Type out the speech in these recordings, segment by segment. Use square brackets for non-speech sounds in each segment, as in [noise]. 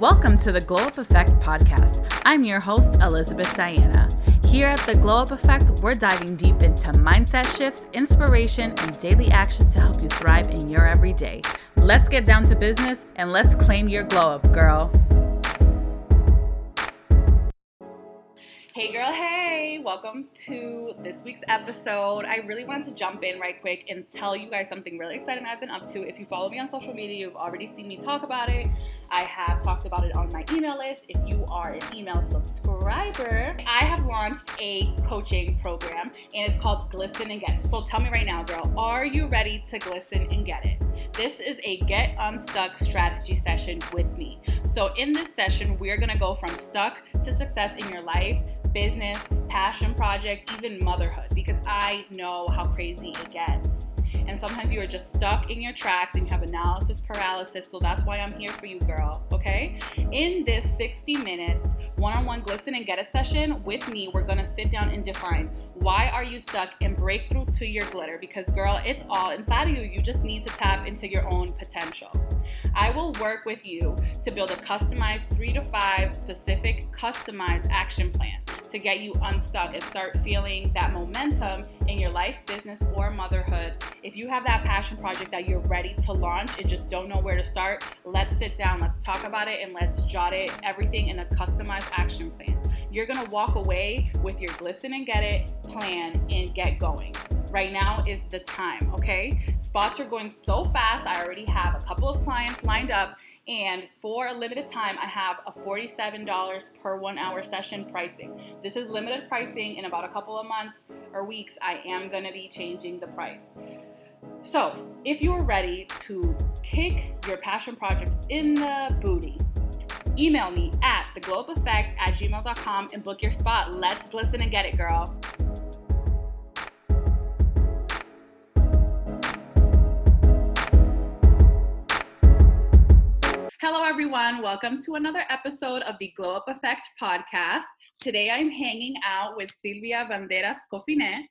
Welcome to the Glow Up Effect podcast. I'm your host, Elizabeth Diana. Here at the Glow Up Effect, we're diving deep into mindset shifts, inspiration, and daily actions to help you thrive in your everyday. Let's get down to business and let's claim your glow up, girl. Welcome to this week's episode. I really wanted to jump in right quick and tell you guys something really exciting I've been up to. If you follow me on social media, you've already seen me talk about it. I have talked about it on my email list. If you are an email subscriber, I have launched a coaching program and it's called Glisten and Get It. So tell me right now, girl, are you ready to glisten and get it? This is a get unstuck strategy session with me. So, in this session, we're gonna go from stuck to success in your life business, passion project, even motherhood, because I know how crazy it gets. And sometimes you are just stuck in your tracks and you have analysis paralysis. So that's why I'm here for you, girl. Okay? In this 60 minutes, one on one glisten and get it session with me, we're gonna sit down and define why are you stuck and break through to your glitter because girl it's all inside of you you just need to tap into your own potential i will work with you to build a customized three to five specific customized action plan to get you unstuck and start feeling that momentum in your life, business, or motherhood. If you have that passion project that you're ready to launch and just don't know where to start, let's sit down, let's talk about it, and let's jot it everything in a customized action plan. You're gonna walk away with your glisten and get it plan and get going. Right now is the time, okay? Spots are going so fast. I already have a couple of clients lined up and for a limited time, I have a $47 per one hour session pricing. This is limited pricing. In about a couple of months or weeks, I am going to be changing the price. So, if you're ready to kick your passion project in the booty, email me at theglowupeffect at gmail.com and book your spot. Let's listen and get it, girl. Hello, everyone. Welcome to another episode of the Glow Up Effect podcast. Today I'm hanging out with Sylvia Banderas Coffinet.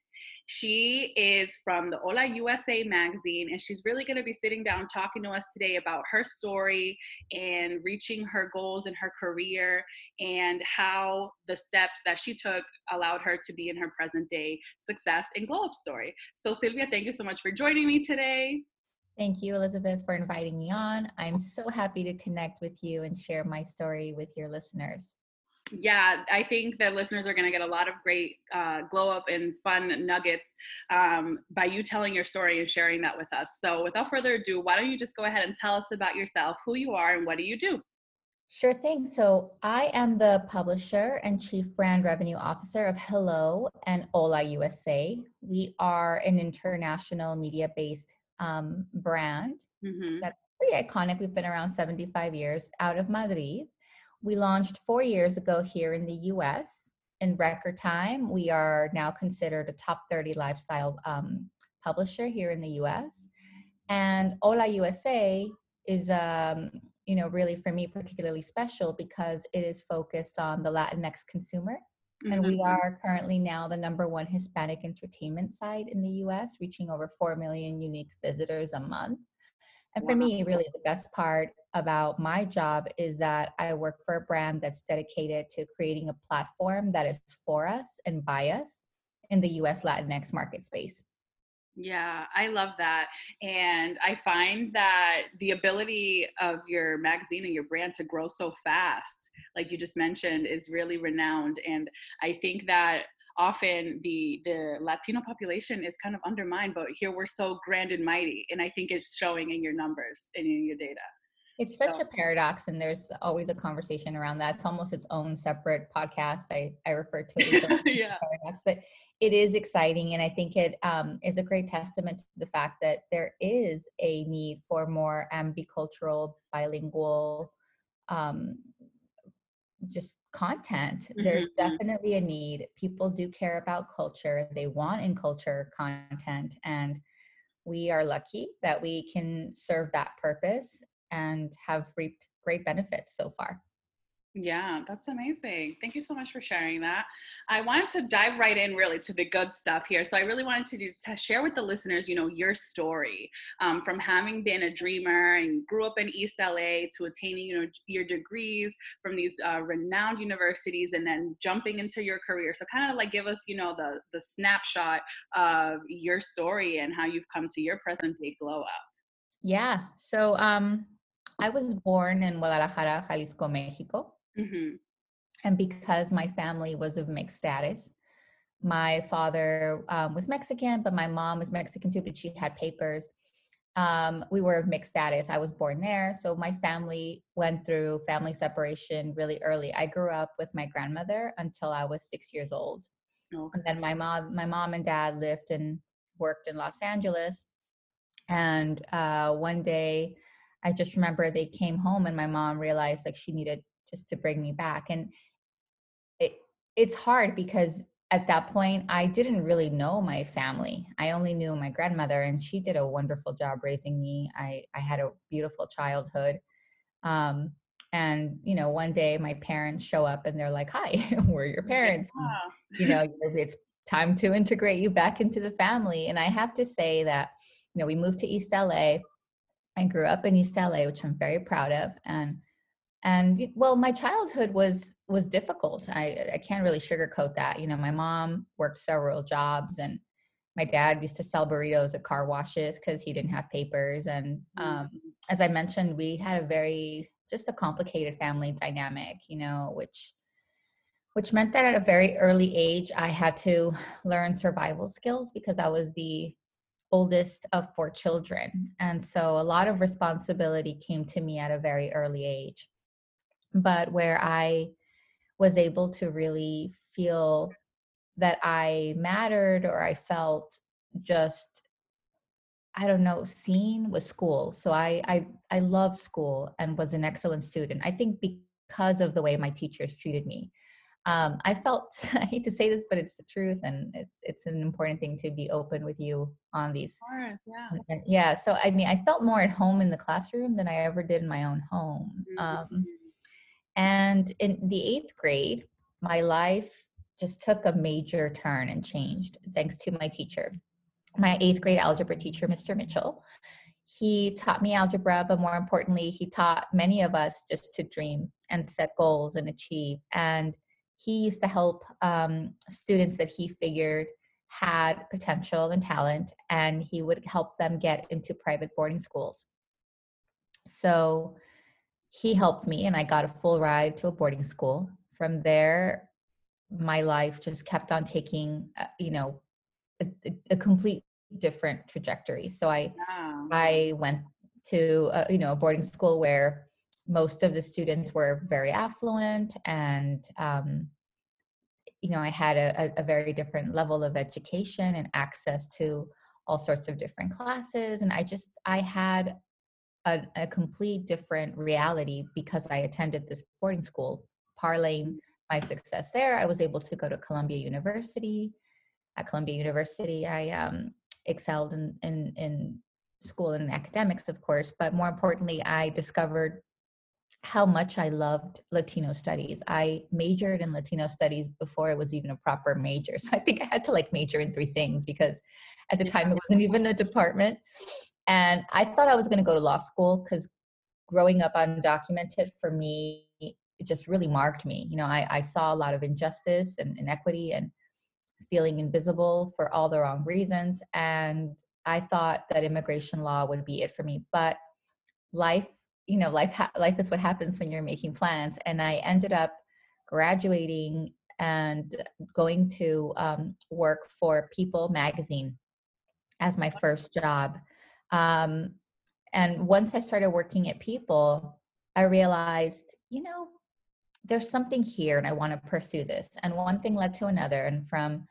She is from the Hola USA magazine, and she's really going to be sitting down talking to us today about her story and reaching her goals in her career and how the steps that she took allowed her to be in her present day success and glow up story. So, Sylvia, thank you so much for joining me today. Thank you, Elizabeth, for inviting me on. I'm so happy to connect with you and share my story with your listeners. Yeah, I think that listeners are going to get a lot of great uh, glow up and fun nuggets um, by you telling your story and sharing that with us. So, without further ado, why don't you just go ahead and tell us about yourself, who you are, and what do you do? Sure thing. So, I am the publisher and chief brand revenue officer of Hello and Hola USA. We are an international media based um, brand mm-hmm. that's pretty iconic. We've been around 75 years out of Madrid. We launched four years ago here in the US. In record time, we are now considered a top 30 lifestyle um, publisher here in the US. And Hola USA is, um, you know, really for me particularly special because it is focused on the Latinx consumer Mm-hmm. And we mm-hmm. are currently now the number one Hispanic entertainment site in the US, reaching over 4 million unique visitors a month. And for wow. me, really the best part about my job is that I work for a brand that's dedicated to creating a platform that is for us and by us in the US Latinx market space. Yeah, I love that. And I find that the ability of your magazine and your brand to grow so fast like you just mentioned, is really renowned. And I think that often the the Latino population is kind of undermined, but here we're so grand and mighty, and I think it's showing in your numbers and in your data. It's such so. a paradox, and there's always a conversation around that. It's almost its own separate podcast. I I refer to it as [laughs] yeah. paradox, but it is exciting, and I think it um, is a great testament to the fact that there is a need for more ambicultural, bilingual um, just content. Mm-hmm. there's definitely a need. People do care about culture. They want in culture content and we are lucky that we can serve that purpose and have reaped great benefits so far Yeah, that's amazing. Thank you so much for sharing that. I wanted to dive right in really to the good stuff here. So I really wanted to do to share with the listeners, you know, your story um, from having been a dreamer and grew up in East LA to attaining, you know, your degrees from these uh, renowned universities and then jumping into your career. So kind of like give us, you know, the the snapshot of your story and how you've come to your present day glow up. Yeah. So um, I was born in Guadalajara, Jalisco, Mexico. Mm-hmm. And because my family was of mixed status, my father um, was Mexican, but my mom was Mexican too, but she had papers. Um, we were of mixed status. I was born there. So my family went through family separation really early. I grew up with my grandmother until I was six years old. Okay. And then my mom, my mom and dad lived and worked in Los Angeles. And uh, one day, I just remember they came home and my mom realized like she needed just to bring me back. And it it's hard because at that point I didn't really know my family. I only knew my grandmother and she did a wonderful job raising me. I I had a beautiful childhood. Um and you know one day my parents show up and they're like hi [laughs] we're your parents and, you know it's time to integrate you back into the family and i have to say that you know we moved to east la i grew up in east la which i'm very proud of and and well my childhood was was difficult. I i can't really sugarcoat that you know my mom worked several jobs and my dad used to sell burritos at car washes because he didn't have papers. And um, Mm-hmm. as i mentioned we had a very just a complicated family dynamic you know which which meant that at a very early age i had to learn survival skills because i was the oldest of four children. And so a lot of responsibility came to me at a very early age but where I was able to really feel that I mattered or I felt just I don't know seen was school. So I I I loved school and was an excellent student. I think because of the way my teachers treated me. Um, I felt [laughs] I hate to say this, but it's the truth, and it, it's an important thing to be open with you on these. Yeah. yeah, so I mean, I felt more at home in the classroom than I ever did in my own home. Um, Mhm. And in the eighth grade, my life just took a major turn and changed thanks to my teacher, my eighth grade algebra teacher, Mr. Mitchell. He taught me algebra, but more importantly, he taught many of us just to dream and set goals and achieve. And he used to help um, students that he figured had potential and talent, and he would help them get into private boarding schools. So he helped me, and I got a full ride to a boarding school. From there, my life just kept on taking, uh, you know, a, a- complete different trajectory. So I Yeah. I went to a, you know a boarding school where most of the students were very affluent and um, you know I had a, a very different level of education and access to all sorts of different classes and I just I had a, a complete different reality because I attended this boarding school parlaying my success there I was able to go to Columbia University at Columbia University I um, excelled in, in in school and in academics, of course, but more importantly, I discovered how much I loved Latino studies. I majored in Latino studies before it was even a proper major. [laughs] So I think I had to like major in three things because at the time it wasn't even a department. And I thought I was going to go to law school because growing up undocumented for me, it just really marked me. You know, I, I saw a lot of injustice and inequity and feeling invisible for all the wrong reasons. And I thought that immigration law would be it for me. But life, you know, life ha- life is what happens when you're making plans. And I ended up graduating and going to um, work for People magazine as my first job. Um, and once I started working at People, I realized, you know, there's something here and I want to pursue this. And one thing led to another. And from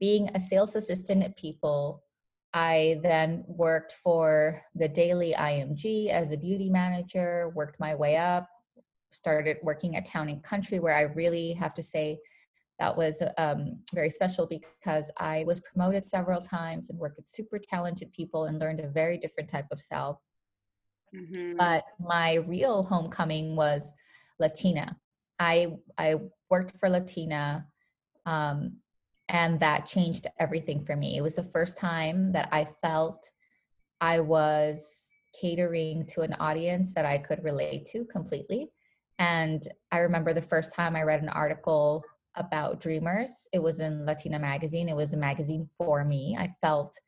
being a sales assistant at People, I then worked for the Daily IMG as a beauty manager, worked my way up, started working at Town and Country, where I really have to say that was um, very special because I was promoted several times and worked with super talented people and learned a very different type of sell. Mhm. But my real homecoming was Latina I I worked for Latina, um, and that changed everything for me. It was the first time that I felt I was catering to an audience that I could relate to completely. And I remember the first time I read an article about dreamers. It was in Latina Magazine. It was a magazine for me. I felt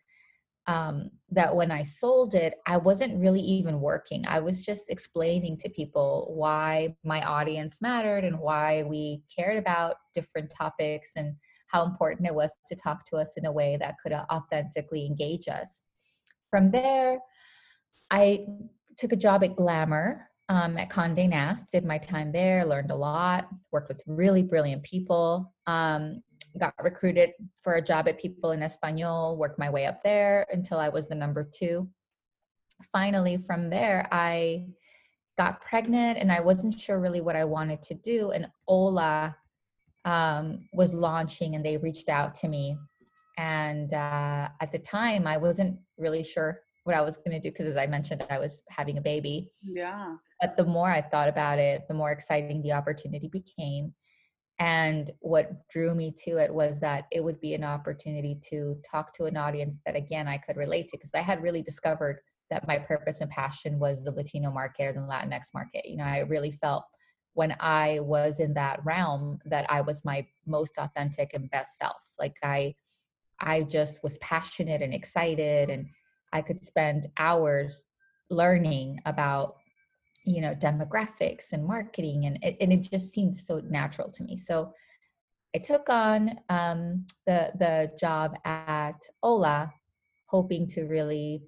um, that when I sold it, I wasn't really even working. I was just explaining to people why my audience mattered and why we cared about different topics and how important it was to talk to us in a way that could authentically engage us. From there, I took a job at Glamour um, at Condé Nast, did my time there, learned a lot, worked with really brilliant people, um, got recruited for a job at People en Español, worked my way up there until I was the number two. Finally, from there, I got pregnant and I wasn't sure really what I wanted to do. And Hola um, was launching and they reached out to me. And uh, at the time, I wasn't really sure what I was going to do because, as I mentioned, I was having a baby. Yeah. But the more I thought about it, the more exciting the opportunity became. And what drew me to it was that it would be an opportunity to talk to an audience that, again, I could relate to because I had really discovered that my purpose and passion was the Latino market or the Latinx market. You know, I really felt when I was in that realm that I was my most authentic and best self. Like I, I just was passionate and excited, and I could spend hours learning about you know demographics and marketing and it, and it just seemed so natural to me. So i took on um, the the job at hola hoping to really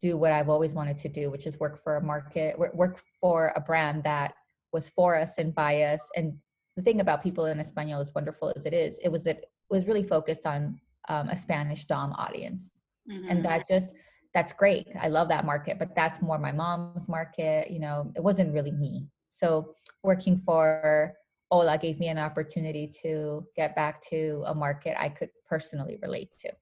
do what i've always wanted to do which is work for a market work for a brand that was for us and by us. And the thing about people en español as wonderful as it is it was it was really focused on um, a spanish dom audience. Mm-hmm. and that just that's great. I love that market, but that's more my mom's market. You know, it wasn't really me. So working for Hola gave me an opportunity to get back to a market I could personally relate to.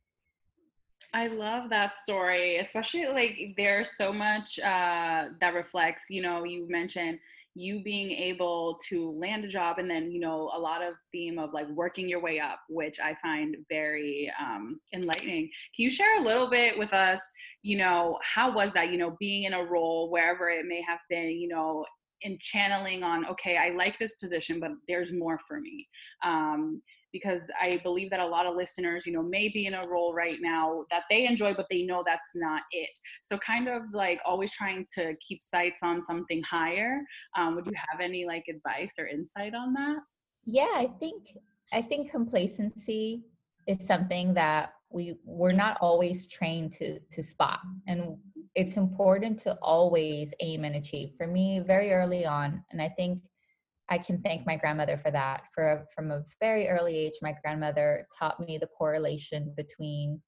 I love that story, especially like there's so much uh, that reflects, you know, you mentioned you being able to land a job and then you know a lot of theme of like working your way up which i find very um, enlightening. Can you share a little bit with us you know how was that you know being in a role wherever it may have been you know in channeling on okay i like this position but there's more for me. Um, because I believe that a lot of listeners, you know, may be in a role right now that they enjoy, but they know that's not it. So, kind of like always trying to keep sights on something higher. Um, would you have any like advice or insight on that? Yeah, I think I think complacency is something that we we're not always trained to to spot, and it's important to always aim and achieve. For me, very early on, and I think I can thank my grandmother for that. For from a very early age, my grandmother taught me the correlation between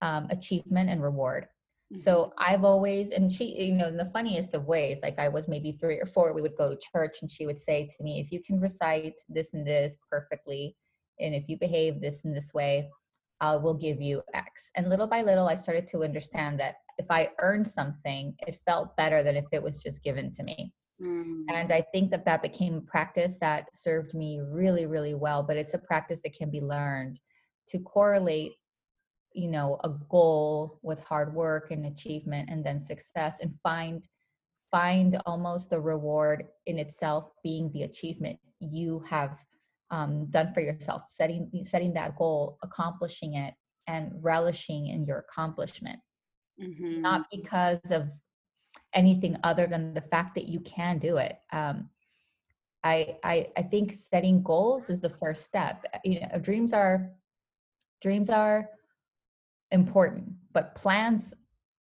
um, achievement and reward. Mm-hmm. So I've always, and she, you know, in the funniest of ways, like I was maybe three or four, we would go to church, and she would say to me, "If you can recite this and this perfectly, and if you behave this and this way, I will give you X." And little by little, I started to understand that if I earned something, it felt better than if it was just given to me. Mm. And I think that that became a practice that served me really, really well. But it's a practice that can be learned to correlate, you know, a goal with hard work and achievement and then success and find find almost the reward in itself being the achievement you have um, done for yourself setting setting that goal accomplishing it and relishing in your accomplishment mm-hmm. not because of anything other than the fact that you can do it. Um, I, I I think setting goals is the first step. You know, dreams are dreams are important, but plans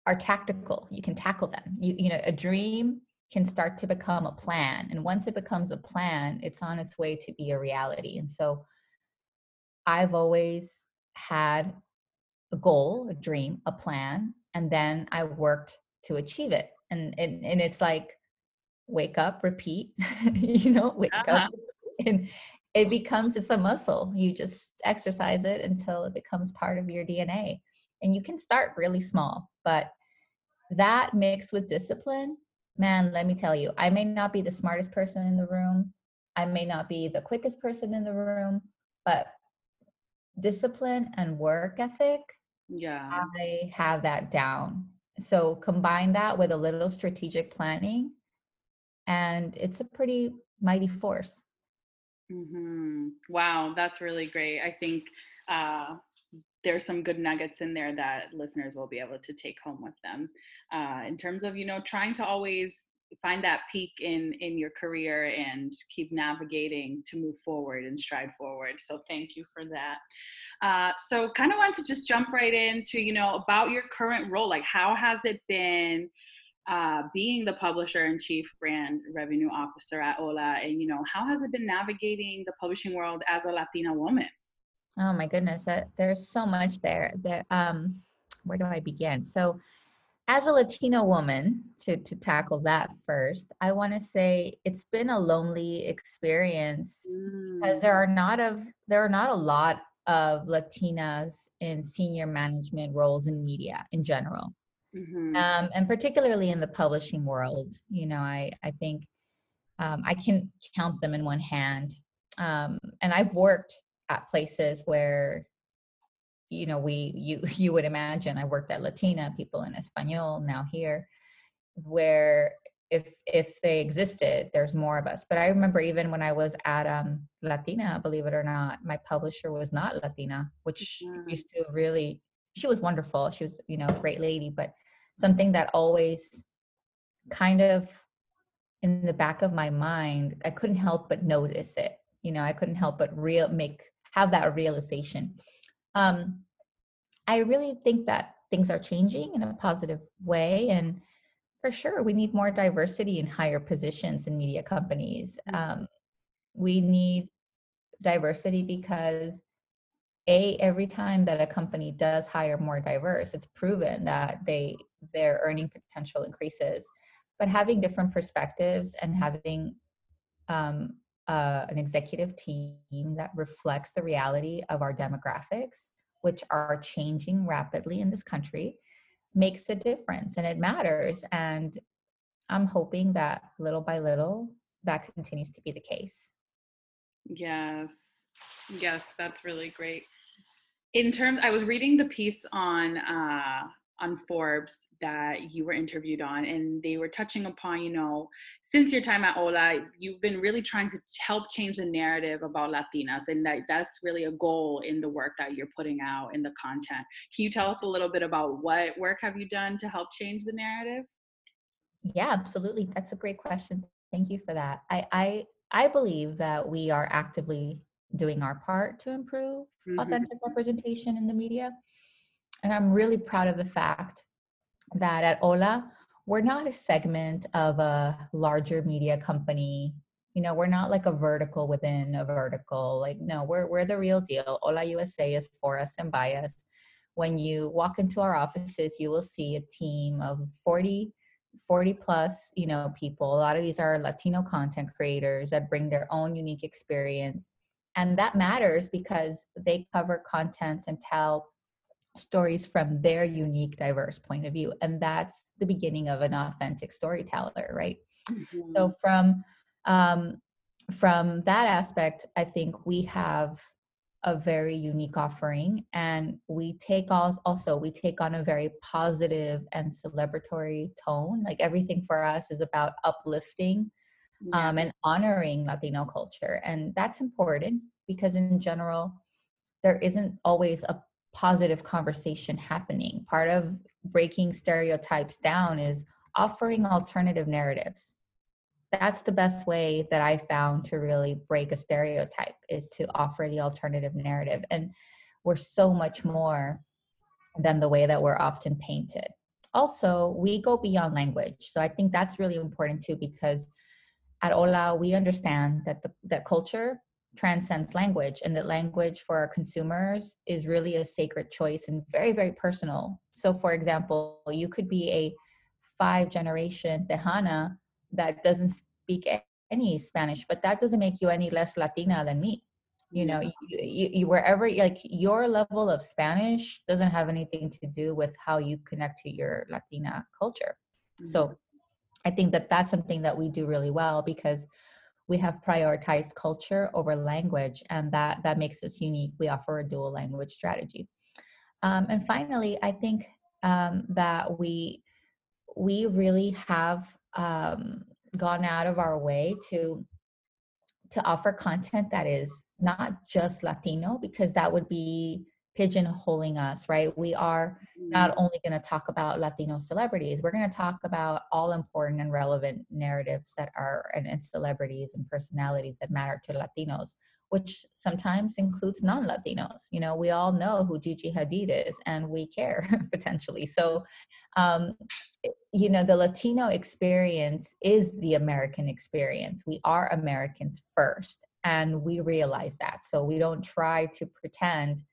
are tactical. You can tackle them. You you know, a dream can start to become a plan, and once it becomes a plan, it's on its way to be a reality. And so, I've always had a goal, a dream, a plan, and then I worked to achieve it and and, and it's like wake up repeat [laughs] you know wake uh-huh. up and it becomes it's a muscle you just exercise it until it becomes part of your dna and you can start really small but that mixed with discipline man let me tell you i may not be the smartest person in the room I may not be the quickest person in the room, but discipline and work ethic, yeah, I have that down. So combine that with a little strategic planning, and it's a pretty mighty force. hmm Wow, that's really great. I think uh, there's some good nuggets in there that listeners will be able to take home with them uh, in terms of you know trying to always find that peak in in your career and keep navigating to move forward and stride forward so thank you for that uh, so kind of want to just jump right into you know about your current role like how has it been uh, being the publisher and chief brand revenue officer at hola and you know how has it been navigating the publishing world as a Latina woman? Oh my goodness, there's so much there. That um, where do I begin? So, as a Latino woman, to to tackle that first, I want to say it's been a lonely experience because Mm, there are not of there are not a lot of Latinas in senior management roles in media in general, mhm, um, and particularly in the publishing world. You know, I I think um, I can count them in one hand. Um, and I've worked at places where you know we you [laughs] you would imagine I worked at Latina people en Español now here where if if they existed there's more of us. But I remember even when I was at um Latina believe it or not my publisher was not Latina which mhm, used to really she was wonderful she was you know a great lady but something that always kind of in the back of my mind i couldn't help but notice it you know i couldn't help but real make have that realization um i really think that things are changing in a positive way and for sure we need more diversity in higher positions in media companies. Mhm, um, we need diversity because a every time that a company does hire more diverse it's proven that they their earning potential increases. But having different perspectives and having um, an executive team that reflects the reality of our demographics which are changing rapidly in this country makes a difference and it matters and i'm hoping that little by little that continues to be the case Yes. Yes, that's really great. In terms, I was reading the piece on uh, on Forbes that you were interviewed on, and they were touching upon, you know, since your time at Hola, you've been really trying to help change the narrative about Latinas, and that that's really a goal in the work that you're putting out in the content. Can you tell us a little bit about what work have you done to help change the narrative? Yeah, absolutely. That's a great question. Thank you for that. I I I believe that we are actively doing our part to improve Mm-hmm. authentic representation in the media. And I'm really proud of the fact that at Hola, we're not a segment of a larger media company. You know, we're not like a vertical within a vertical. Like, no, we're we're the real deal. Hola USA is for us and by us. When you walk into our offices, you will see a team of 40, 40 plus, you know, people. A lot of these are Latino content creators that bring their own unique experience. And that matters because they cover contents and tell stories from their unique diverse point of view and that's the beginning of an authentic storyteller right Mm-hmm. so from um, from that aspect i think we have a very unique offering and we take all also we take on a very positive and celebratory tone like everything for us is about uplifting Yeah. um, and honoring latino culture and that's important because in general there isn't always a positive conversation happening. Part of breaking stereotypes down is offering alternative narratives. That's the best way that I found to really break a stereotype is to offer the alternative narrative. And we're so much more than the way that we're often painted. Also, we go beyond language. So I think that's really important too because at Hola, we understand that the, that culture transcends language and that language for our consumers is really a sacred choice and very, very personal. So, for example, you could be a five generation Tejana that doesn't speak any Spanish, but that doesn't make you any less Latina than me. You know, you, you, you wherever like your level of Spanish doesn't have anything to do with how you connect to your Latina culture. Mhm. So I think that that's something that we do really well because we have prioritized culture over language, and that that makes us unique. We offer a dual language strategy. Um, and finally, I think um, that we we really have um, gone out of our way to to offer content that is not just Latino, because that would be pigeonholing us, right? We are not mm-hmm. only going to talk about Latino celebrities, we're going to talk about all important and relevant narratives that are and, and celebrities and personalities that matter to Latinos, which sometimes includes non-Latinos. You know, we all know who Gigi Hadid is, and we care [laughs] potentially. So, um, you know, the Latino experience is the American experience. We are Americans first, and we realize that. So we don't try to pretend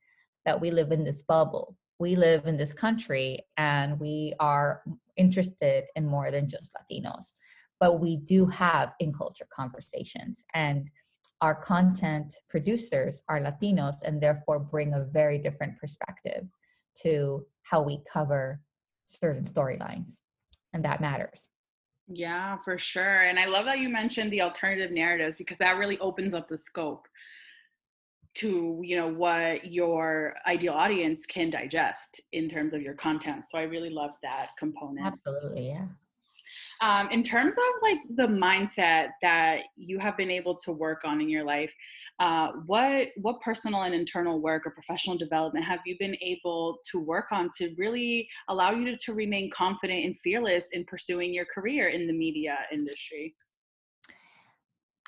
that we live in this bubble. We live in this country and we are interested in more than just Latinos. But we do have in culture conversations, and our content producers are Latinos and therefore bring a very different perspective to how we cover certain storylines. And that matters. Yeah, for sure. And I love that you mentioned the alternative narratives because that really opens up the scope to you know what your ideal audience can digest in terms of your content so i really love that component. Absolutely yeah. Um, in terms of like the mindset that you have been able to work on in your life uh, what what personal and internal work or professional development have you been able to work on to really allow you to, to remain confident and fearless in pursuing your career in the media industry?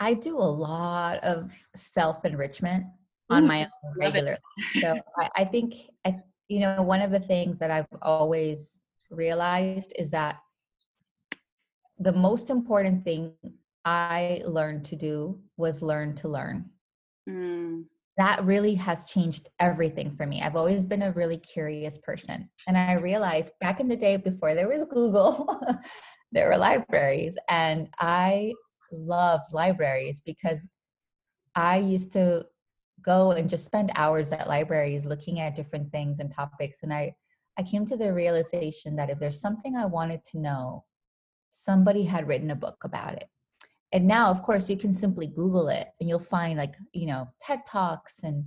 I do a lot of self enrichment on my own regularly. so [laughs] I, I think I you know one of the things that I've always realized is that the most important thing I learned to do was learn to learn. Mm. That really has changed everything for me. I've always been a really curious person. And I realized back in the day before there was Google, [laughs] there were libraries. And I love libraries because I used to go and just spend hours at libraries looking at different things and topics and i i came to the realization that if there's something i wanted to know somebody had written a book about it. And now of course you can simply google it and you'll find like you know ted talks and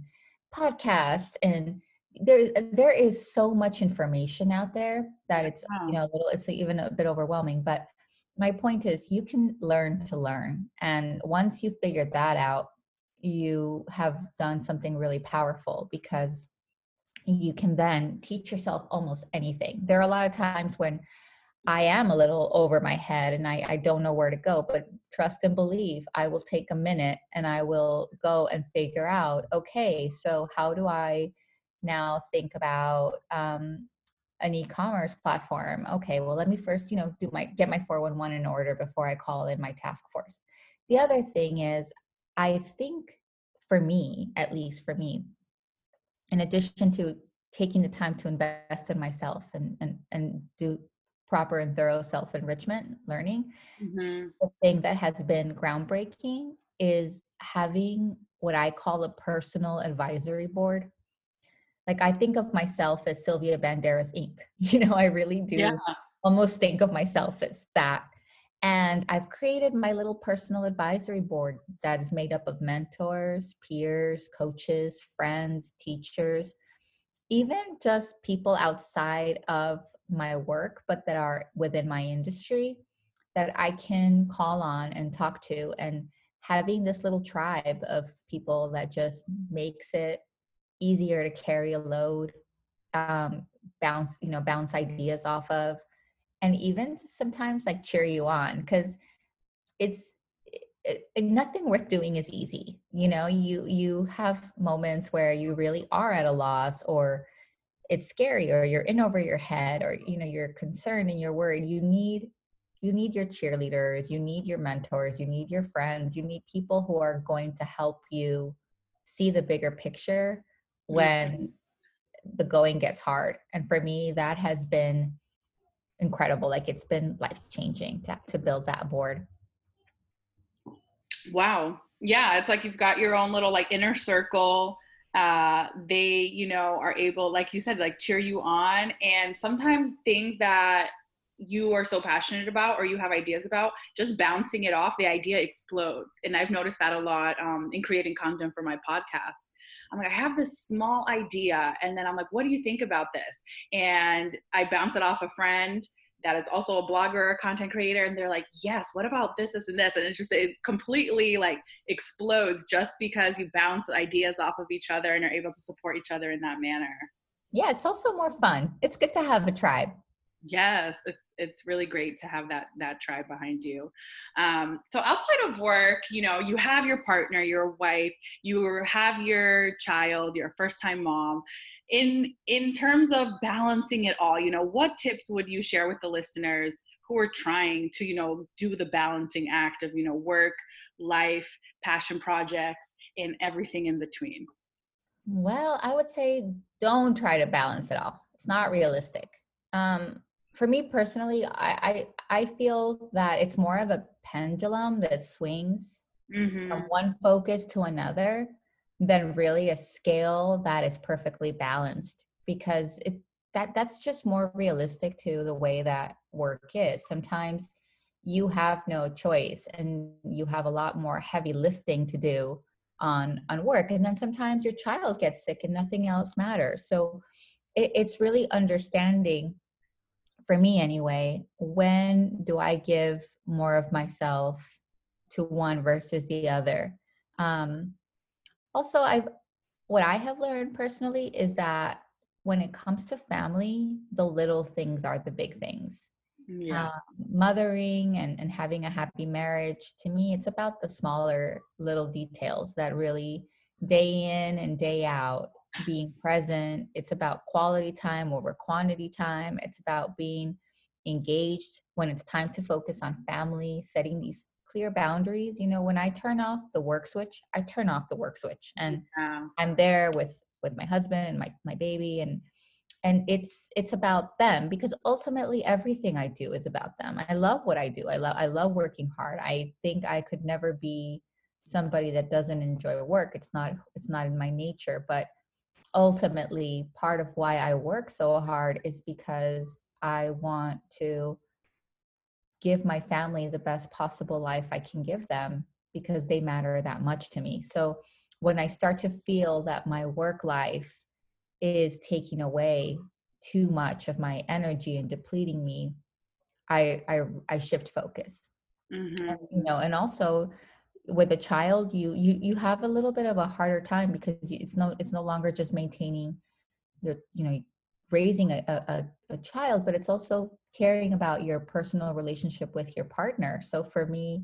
podcasts and there there is so much information out there that it's you know a little it's even a bit overwhelming but my point is you can learn to learn and once you figure that out you have done something really powerful because you can then teach yourself almost anything. There are a lot of times when I am a little over my head and I, I don't know where to go, but trust and believe I will take a minute and I will go and figure out okay, so how do I now think about um, an e-commerce platform? Okay, well, let me first, you know, do my get my 411 in order before I call in my task force. The other thing is I think for me, at least for me, in addition to taking the time to invest in myself and and, and do proper and thorough self enrichment learning, mm-hmm. the thing that has been groundbreaking is having what I call a personal advisory board. Like I think of myself as Sylvia Banderas Inc. [laughs] You know, I really do yeah. almost think of myself as that and I've created my little personal advisory board that is made up of mentors, peers, coaches, friends, teachers, even just people outside of my work, but that are within my industry that I can call on and talk to. And having this little tribe of people that just makes it easier to carry a load, um, bounce, you know, bounce ideas off of and even sometimes like cheer you on because it's it, it, nothing worth doing is easy you know? You you have moments where you really are at a loss or it's scary or you're in over your head or you know you're concerned and you're worried you need you need your cheerleaders you need your mentors you need your friends you need people who are going to help you see the bigger picture when mm-hmm. the going gets hard. And for me that has been incredible. Like it's been life changing to, to build that board. Wow. Yeah. It's like you've got your own little like inner circle. Uh, they, you know, are able, like you said, like cheer you on. And sometimes things that you are so passionate about or you have ideas about, just bouncing it off, the idea explodes. And I've noticed that a lot um, in creating content for my podcast. I'm like, I have this small idea. And then I'm like, what do you think about this? And I bounce it off a friend that is also a blogger or content creator and they're like yes what about this this and this and it just it completely like explodes just because you bounce ideas off of each other and are able to support each other in that manner yeah it's also more fun it's good to have a tribe yes it's it's really great to have that that tribe behind you. Um, so outside of work you know you have your partner your wife you have your child your first time mom. In in terms of balancing it all you know what tips would you share with the listeners who are trying to you know do the balancing act of you know work life passion projects and everything in between? Well i would say don't try to balance it all. It's not realistic. Um, for me personally I, I i feel that it's more of a pendulum that swings mm-hmm. from one focus to another than really a scale that is perfectly balanced because it that that's just more realistic to the way that work is. Sometimes you have no choice and you have a lot more heavy lifting to do on on work. And then sometimes your child gets sick and nothing else matters. So it, it's really understanding for me anyway when do i give more of myself to one versus the other um, also i've what i have learned personally is that when it comes to family the little things are the big things yeah. Uh, mothering and, and having a happy marriage to me it's about the smaller little details that really day in and day out being present it's about quality time over quantity time it's about being engaged when it's time to focus on family setting these clear boundaries you know when i turn off the work switch i turn off the work switch and yeah. i'm there with with my husband and my my baby and and it's it's about them because ultimately everything i do is about them i love what i do i love i love working hard i think i could never be somebody that doesn't enjoy work it's not it's not in my nature but ultimately part of why i work so hard is because i want to give my family the best possible life I can give them because they matter that much to me. So when I start to feel that my work life is taking away too much of my energy and depleting me, I I, I shift focus. Mm-hmm. And, you know, and also with a child, you you you have a little bit of a harder time because it's no it's no longer just maintaining your you know raising a, a, a child, but it's also caring about your personal relationship with your partner. So for me,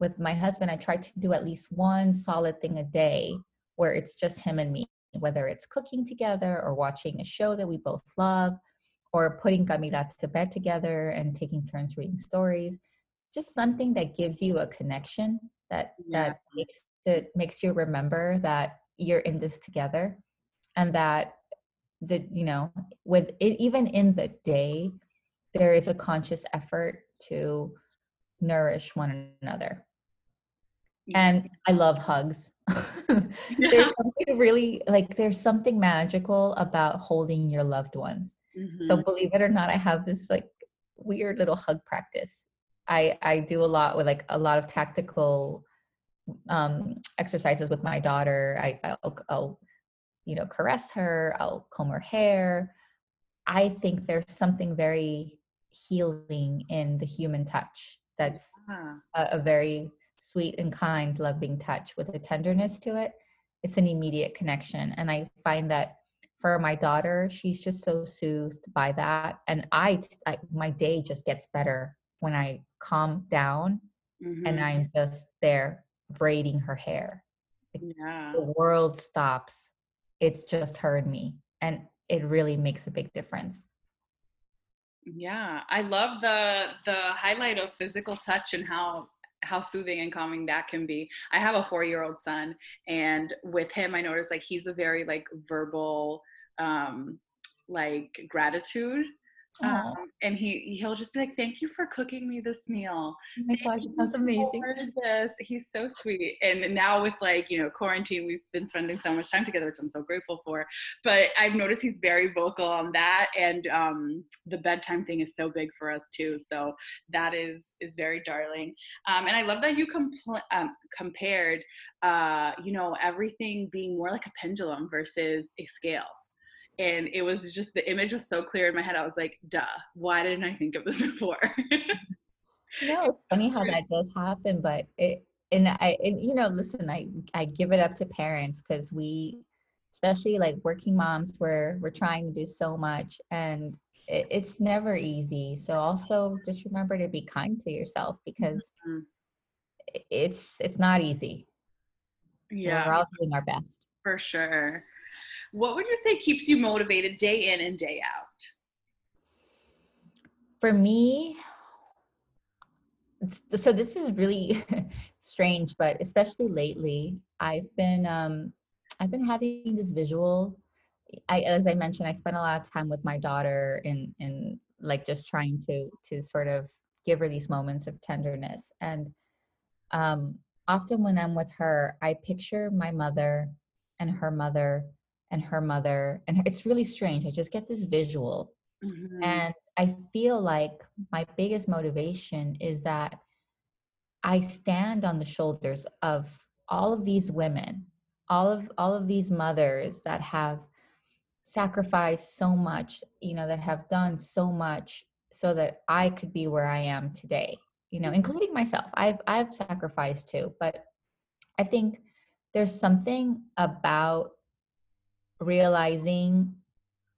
with my husband, I try to do at least one solid thing a day where it's just him and me, whether it's cooking together or watching a show that we both love or putting Camila to bed together and taking turns reading stories. Just something that gives you a connection that yeah. that makes it makes you remember that you're in this together and that that you know with it even in the day there is a conscious effort to nourish one another. And i love hugs. [laughs] There's something really like there's something magical about holding your loved ones. Mm-hmm. so believe it or not i have this like weird little hug practice i i do a lot with like a lot of tactical um exercises with my daughter. I I'll, I'll you know caress her i'll comb her hair. I think there's something very healing in the human touch that's yeah. a, a, very sweet and kind loving touch with a tenderness to it. It's an immediate connection and i find that for my daughter she's just so soothed by that and i, I my day just gets better when i calm down mm-hmm. and i'm just there braiding her hair yeah. the world stops it's just her and me and it really makes a big difference yeah i love the the highlight of physical touch and how how soothing and calming that can be i have a four year old son and with him i notice like he's a very like verbal um like gratitude Um, and he he'll just be like, "Thank you for cooking me this meal." Oh my gosh, sounds amazing. This. He's so sweet. And now with like you know quarantine, we've been spending so much time together, which I'm so grateful for. But I've noticed he's very vocal on that, and um, the bedtime thing is so big for us too. So that is is very darling. Um, and I love that you compl- um, compared, uh, you know, everything being more like a pendulum versus a scale and it was just the image was so clear in my head. I was like, duh, why didn't I think of this [laughs] before? no, it's funny how that does happen, but it and I and, you know, listen, I I give it up to parents because we especially like working moms we're we're trying to do so much and it, it's never easy. So also just remember to be kind to yourself because mm-hmm. it's it's not easy. Yeah. We're all doing our best. For sure what would you say keeps you motivated day in and day out? For me, so this is really [laughs] strange, but especially lately, I've been um, I've been having this visual. I, as I mentioned, I spent a lot of time with my daughter and and like just trying to to sort of give her these moments of tenderness. And um, often when I'm with her, I picture my mother and her mother and her mother and it's really strange i just get this visual mm-hmm. and i feel like my biggest motivation is that i stand on the shoulders of all of these women all of all of these mothers that have sacrificed so much you know that have done so much so that i could be where i am today you know including myself i've i've sacrificed too but i think there's something about realizing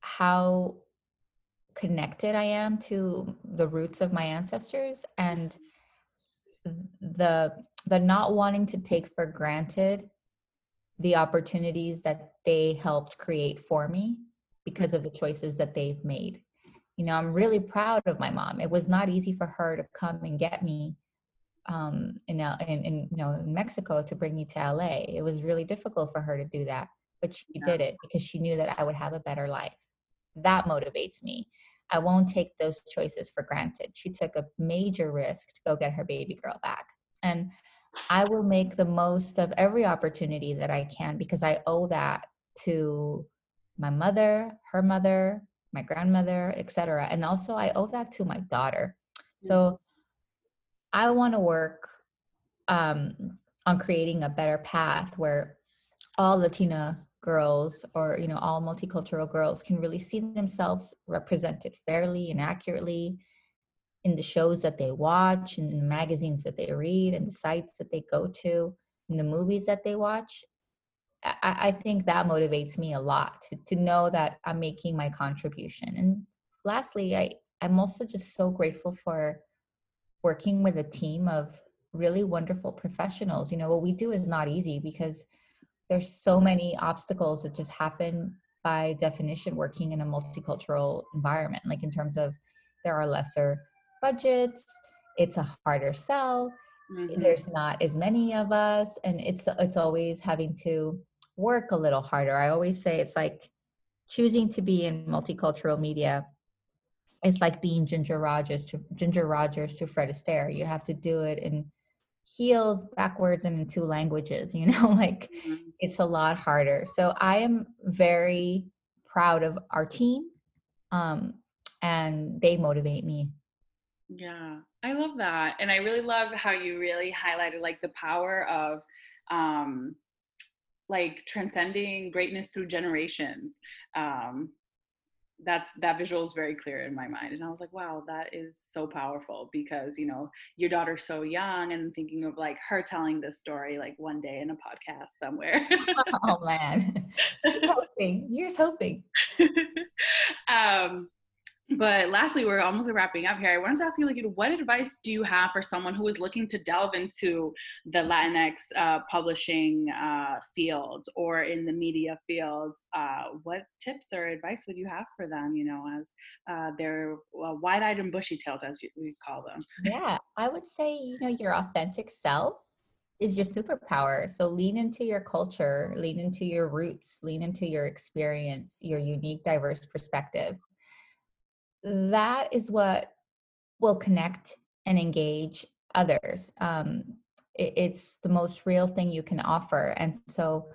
how connected I am to the roots of my ancestors and the the not wanting to take for granted the opportunities that they helped create for me because of the choices that they've made. You know, I'm really proud of my mom. It was not easy for her to come and get me um, in, in, in, you know, in Mexico to bring me to LA. It was really difficult for her to do that but she yeah. did it because she knew that I would have a better life. That motivates me. I won't take those choices for granted. She took a major risk to go get her baby girl back. And I will make the most of every opportunity that I can because I owe that to my mother, her mother, my grandmother, etc. And also I owe that to my daughter. So mm-hmm. I want to work um, on creating a better path where all Latina girls or you know all multicultural girls can really see themselves represented fairly and accurately in the shows that they watch and in the magazines that they read and the sites that they go to and the movies that they watch. I, I think that motivates me a lot to, to know that i'm making my contribution. And lastly i i'm also just so grateful for working with a team of really wonderful professionals. You know what we do is not easy because there's so many obstacles that just happen by definition working in a multicultural environment like in terms of there are lesser budgets it's a harder sell mm-hmm. there's not as many of us and it's it's always having to work a little harder i always say it's like choosing to be in multicultural media it's like being ginger rogers to ginger rogers to fred astaire you have to do it in heels backwards and in two languages you [laughs] know like mm-hmm. it's a lot harder so i am very proud of our team um and they motivate me yeah i love that and i really love how you really highlighted like the power of um like transcending greatness through generations um that's that visual is very clear in my mind and i was like wow that is so powerful because you know your daughter's so young and thinking of like her telling this story like one day in a podcast somewhere. [laughs] Oh man. Here's hoping. Here's hoping. [laughs] Um but lastly, we're almost wrapping up here. I wanted to ask you, like, what advice do you have for someone who is looking to delve into the Latinx uh, publishing uh, field or in the media field? Uh, what tips or advice would you have for them? You know, as uh, they're wide-eyed and bushy-tailed, as we call them. Yeah, I would say, you know, your authentic self is your superpower. So lean into your culture, lean into your roots, lean into your experience, your unique, diverse perspective that is what will connect and engage others. Um, it, it's the most real thing you can offer. And so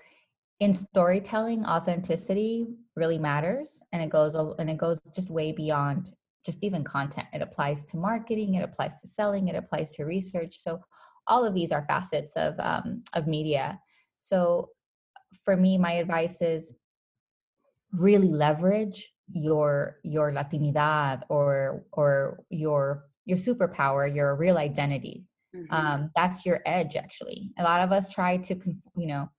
in storytelling, authenticity really matters and it goes and it goes just way beyond just even content. It applies to marketing, it applies to selling, it applies to research. So all of these are facets of um, of media. So for me, my advice is really leverage your your latinidad or or your your superpower your real identity. Mm-hmm. um that's your edge actually. A lot of us try to you know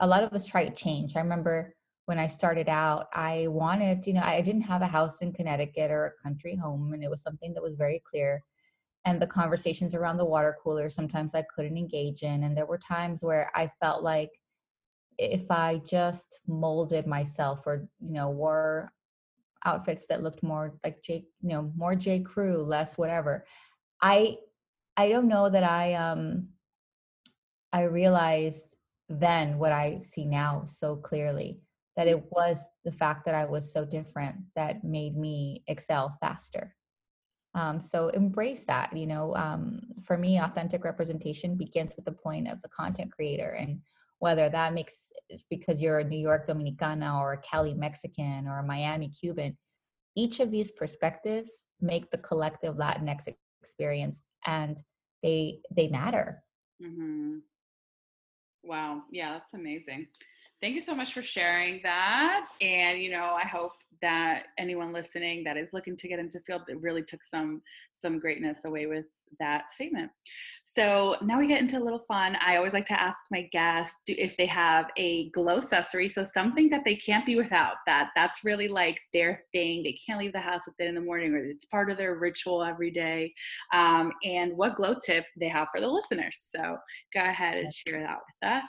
a lot of us try to change. I remember when i started out i wanted you know i didn't have a house in connecticut or a country home and it was something that was very clear and the conversations around the water cooler sometimes i couldn't engage in and there were times where i felt like if I just molded myself or, you know, wore outfits that looked more like Jake, you know, more J. Crew, less whatever. I I don't know that I um I realized then what I see now so clearly that it was the fact that I was so different that made me excel faster. Um, so embrace that. You know, um, for me, authentic representation begins with the point of the content creator and whether that makes because you're a New York Dominicana or a Cali Mexican or a Miami Cuban, each of these perspectives make the collective Latinx experience and they they matter. Mm-hmm. Wow. Yeah, that's amazing. Thank you so much for sharing that. And, you know, I hope that anyone listening that is looking to get into field that really took some some greatness away with that statement. So now we get into a little fun. I always like to ask my guests if they have a glow accessory, so something that they can't be without. That that's really like their thing. They can't leave the house with it in the morning, or it's part of their ritual every day. Um, and what glow tip they have for the listeners. So go ahead and share that with us.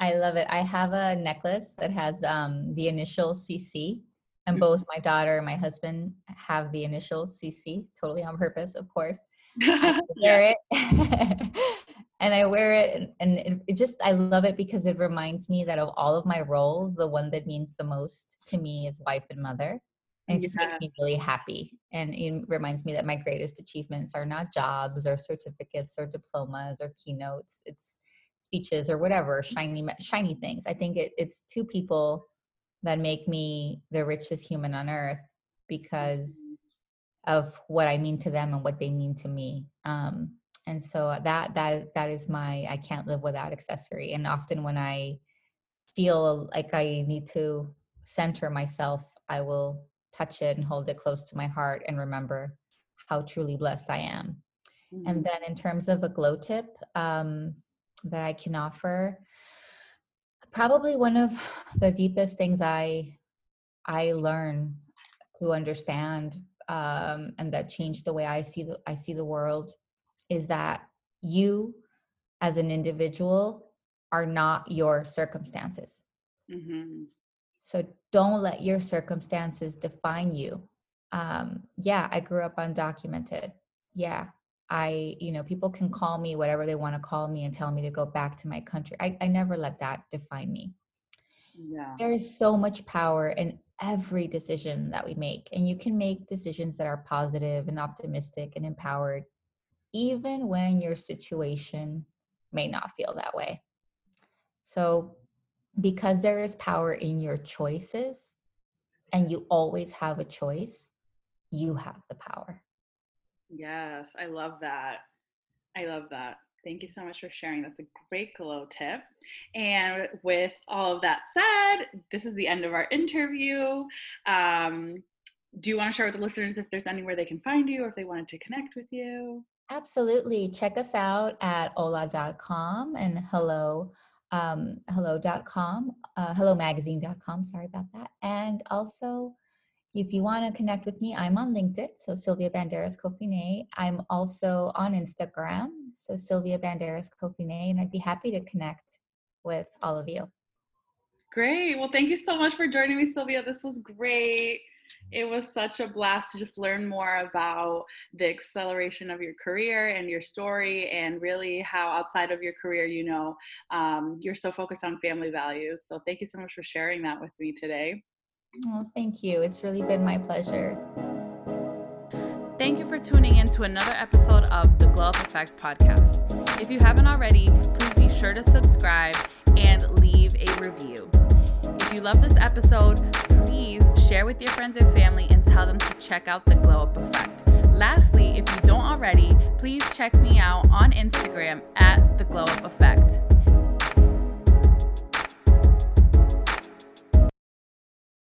I love it. I have a necklace that has um, the initial CC and mm-hmm. both my daughter and my husband have the initials CC, totally on purpose, of course. I [laughs] wear it, [laughs] and I wear it, and, and it, it, just I love it because it reminds me that of all of my roles, the one that means the most to me is wife and mother. And it just yeah. makes me really happy. And it reminds me that my greatest achievements are not jobs or certificates or diplomas or keynotes. It's speeches or whatever shiny shiny things. I think it, it's two people that make me the richest human on earth because mm-hmm. of what I mean to them and what they mean to me. Um, and so that that that is my I can't live without accessory. And often when I feel like I need to center myself, I will touch it and hold it close to my heart and remember how truly blessed I am. Mm-hmm. And then in terms of a glow tip um, that I can offer, probably one of [sighs] the deepest things I I learn to understand um, and that changed the way I see the I see the world is that you as an individual are not your circumstances. Mm-hmm. So don't let your circumstances define you. Um, yeah, I grew up undocumented. Yeah, I, you know, people can call me whatever they want to call me and tell me to go back to my country. I, I never let that define me. Yeah. There is so much power in every decision that we make. And you can make decisions that are positive and optimistic and empowered, even when your situation may not feel that way. So, because there is power in your choices and you always have a choice, you have the power. Yes, I love that. I love that. Thank you so much for sharing. That's a great glow tip. And with all of that said, this is the end of our interview. Um, do you want to share with the listeners if there's anywhere they can find you or if they wanted to connect with you? Absolutely. Check us out at hola.com and hello um, hello.com, uh, hellomagazine.com. Sorry about that. And also if you want to connect with me, I'm on LinkedIn, so Sylvia Banderas Coffinet. I'm also on Instagram, so Sylvia Banderas Coffinet, and I'd be happy to connect with all of you. Great. Well, thank you so much for joining me, Sylvia. This was great. It was such a blast to just learn more about the acceleration of your career and your story, and really how outside of your career, you know, um, you're so focused on family values. So, thank you so much for sharing that with me today. Oh, thank you. It's really been my pleasure. Thank you for tuning in to another episode of the Glow Up Effect podcast. If you haven't already, please be sure to subscribe and leave a review. If you love this episode, please share with your friends and family and tell them to check out the Glow Up Effect. Lastly, if you don't already, please check me out on Instagram at the Glow Up Effect.